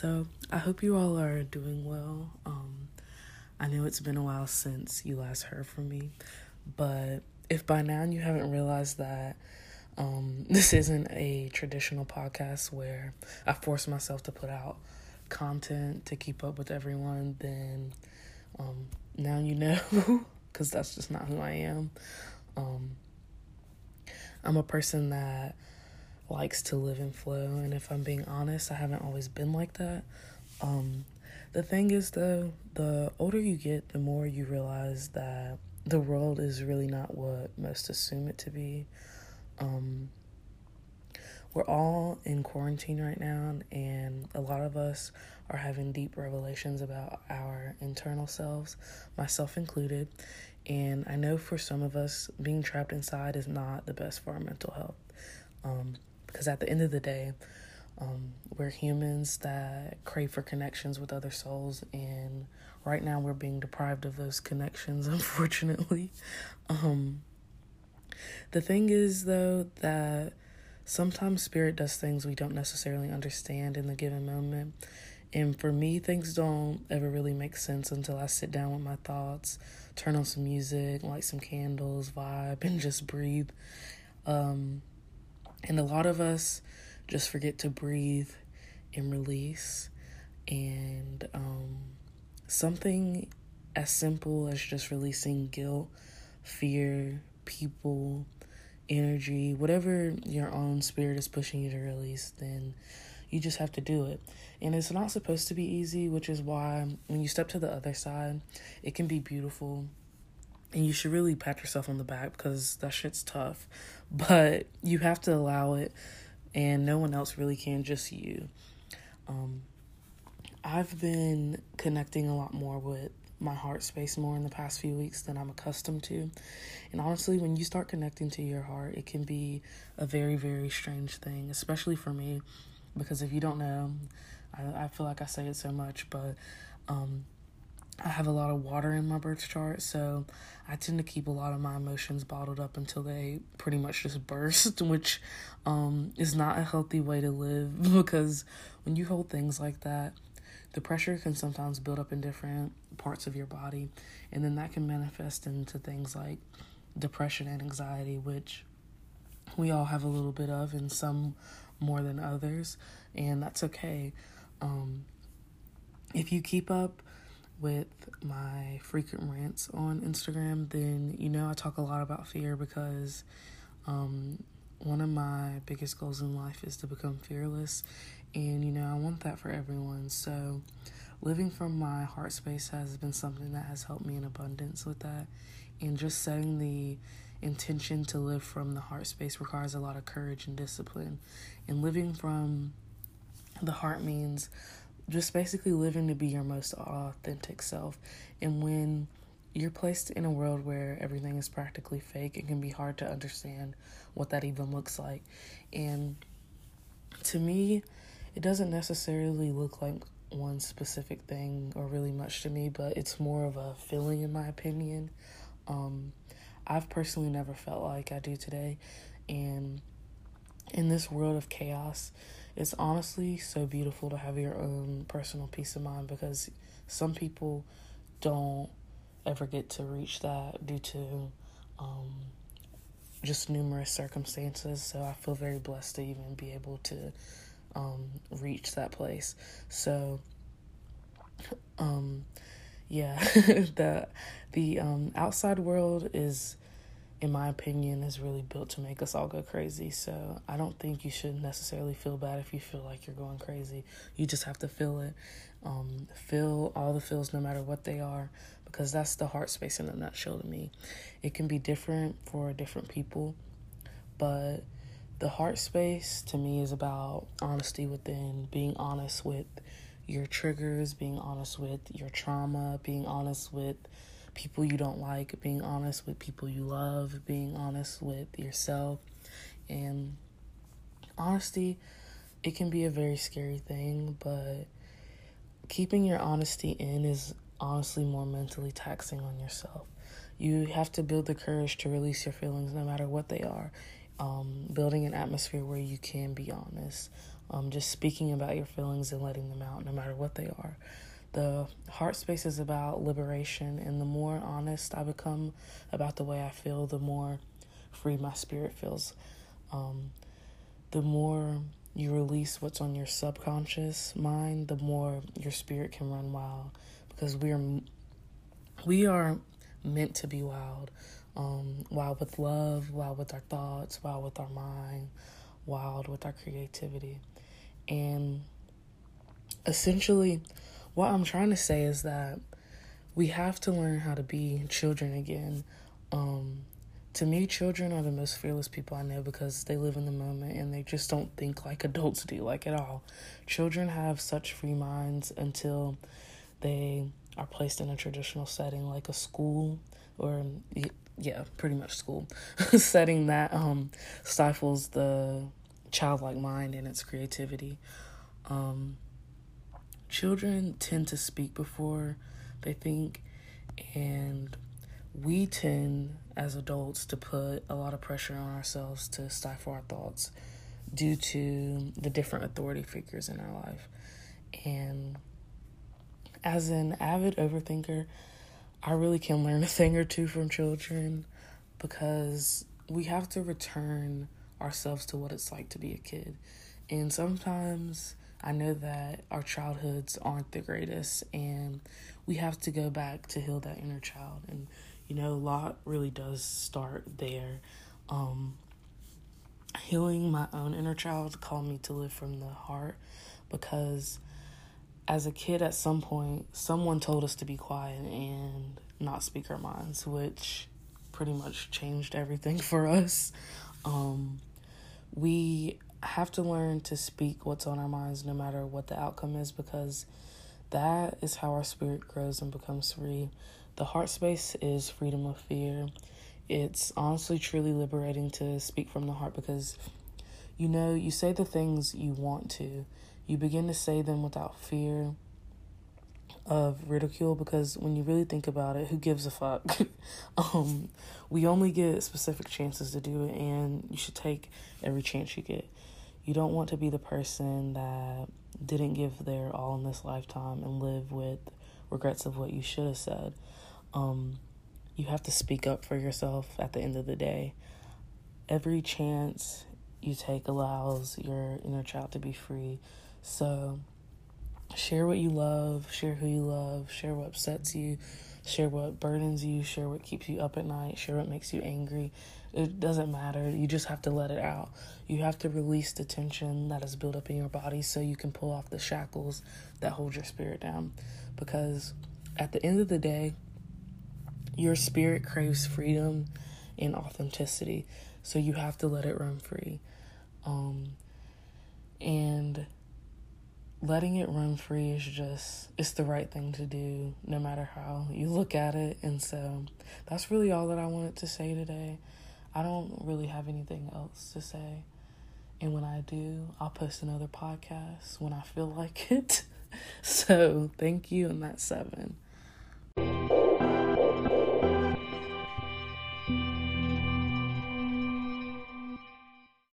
So, I hope you all are doing well. Um, I know it's been a while since you last heard from me, but if by now you haven't realized that um, this isn't a traditional podcast where I force myself to put out content to keep up with everyone, then um, now you know, because that's just not who I am. Um, I'm a person that likes to live in flow, and if I'm being honest, I haven't always been like that. Um, the thing is, though, the older you get, the more you realize that the world is really not what most assume it to be. Um, we're all in quarantine right now, and a lot of us are having deep revelations about our internal selves, myself included. And I know for some of us, being trapped inside is not the best for our mental health. Um, because at the end of the day, um, we're humans that crave for connections with other souls, and right now we're being deprived of those connections, unfortunately. Um, the thing is, though, that sometimes spirit does things we don't necessarily understand in the given moment. And for me, things don't ever really make sense until I sit down with my thoughts, turn on some music, light some candles, vibe, and just breathe. Um, and a lot of us just forget to breathe and release. And um, something as simple as just releasing guilt, fear, people, energy, whatever your own spirit is pushing you to release, then you just have to do it. And it's not supposed to be easy, which is why when you step to the other side, it can be beautiful. And you should really pat yourself on the back because that shit's tough. But you have to allow it, and no one else really can, just you. Um, I've been connecting a lot more with my heart space more in the past few weeks than I'm accustomed to. And honestly, when you start connecting to your heart, it can be a very, very strange thing, especially for me, because if you don't know, I, I feel like I say it so much, but um, I have a lot of water in my birth chart, so I tend to keep a lot of my emotions bottled up until they pretty much just burst, which um, is not a healthy way to live because when you hold things like that, the pressure can sometimes build up in different parts of your body, and then that can manifest into things like depression and anxiety, which we all have a little bit of, and some more than others, and that's okay. Um, if you keep up with my frequent rants on Instagram, then you know I talk a lot about fear because um, one of my biggest goals in life is to become fearless and, you know, I want that for everyone. So, living from my heart space has been something that has helped me in abundance with that. And just setting the intention to live from the heart space requires a lot of courage and discipline. And living from the heart means just basically living to be your most authentic self. And when you're placed in a world where everything is practically fake, it can be hard to understand what that even looks like. And to me, it doesn't necessarily look like one specific thing or really much to me, but it's more of a feeling, in my opinion. Um, I've personally never felt like I do today, and in this world of chaos, it's honestly so beautiful to have your own personal peace of mind because some people don't ever get to reach that due to um, just numerous circumstances. So I feel very blessed to even be able to um, reach that place. So, um, yeah, the the um, outside world is, in my opinion, is really built to make us all go crazy. So I don't think you should necessarily feel bad if you feel like you're going crazy. You just have to feel it. Um, feel all the feels, no matter what they are, because that's the heart space in a nutshell to me. It can be different for different people, but the heart space to me is about honesty within, being honest with your triggers, being honest with your trauma, being honest with people you don't like, being honest with people you love, being honest with yourself. And honesty, it can be a very scary thing, but keeping your honesty in is honestly more mentally taxing on yourself. You have to build the courage to release your feelings no matter what they are um, building an atmosphere where you can be honest. um, just speaking about your feelings and letting them out, no matter what they are. The heart space is about liberation, and the more honest I become about the way I feel, the more free my spirit feels. Um, the more you release what's on your subconscious mind, the more your spirit can run wild because we're we are meant to be wild. Um, wild with love, wild with our thoughts, wild with our mind, wild with our creativity. And essentially, what I'm trying to say is that we have to learn how to be children again. Um, to me, children are the most fearless people I know because they live in the moment and they just don't think like adults do, like at all. Children have such free minds until they are placed in a traditional setting like a school or yeah, pretty much school setting that um stifles the childlike mind and its creativity. Um, children tend to speak before they think, and we tend as adults to put a lot of pressure on ourselves to stifle our thoughts due to the different authority figures in our life. And as an avid overthinker, I really can learn a thing or two from children because we have to return ourselves to what it's like to be a kid. And sometimes I know that our childhoods aren't the greatest, and we have to go back to heal that inner child. And, you know, a lot really does start there. Um, healing my own inner child called me to live from the heart because as a kid, at some point, someone told us to be quiet and not speak our minds, which pretty much changed everything for us. Um, we have to learn to speak what's on our minds no matter what the outcome is because that is how our spirit grows and becomes free. The heart space is freedom of fear. It's honestly truly liberating to speak from the heart because you know, you say the things you want to. You begin to say them without fear of ridicule because when you really think about it, who gives a fuck? um, we only get specific chances to do it, and you should take every chance you get. You don't want to be the person that didn't give their all in this lifetime and live with regrets of what you should have said. Um, you have to speak up for yourself at the end of the day. Every chance you take allows your inner child to be free. So, share what you love, share who you love, share what upsets you, share what burdens you, share what keeps you up at night, share what makes you angry. It doesn't matter. You just have to let it out. You have to release the tension that is built up in your body so you can pull off the shackles that hold your spirit down. Because at the end of the day, your spirit craves freedom and authenticity. So you have to let it run free. Um, and letting it run free is just it's the right thing to do no matter how you look at it. And so that's really all that i wanted to say today. I don't really have anything else to say. And when i do i'll post another podcast when i feel like it. So thank you and that's seven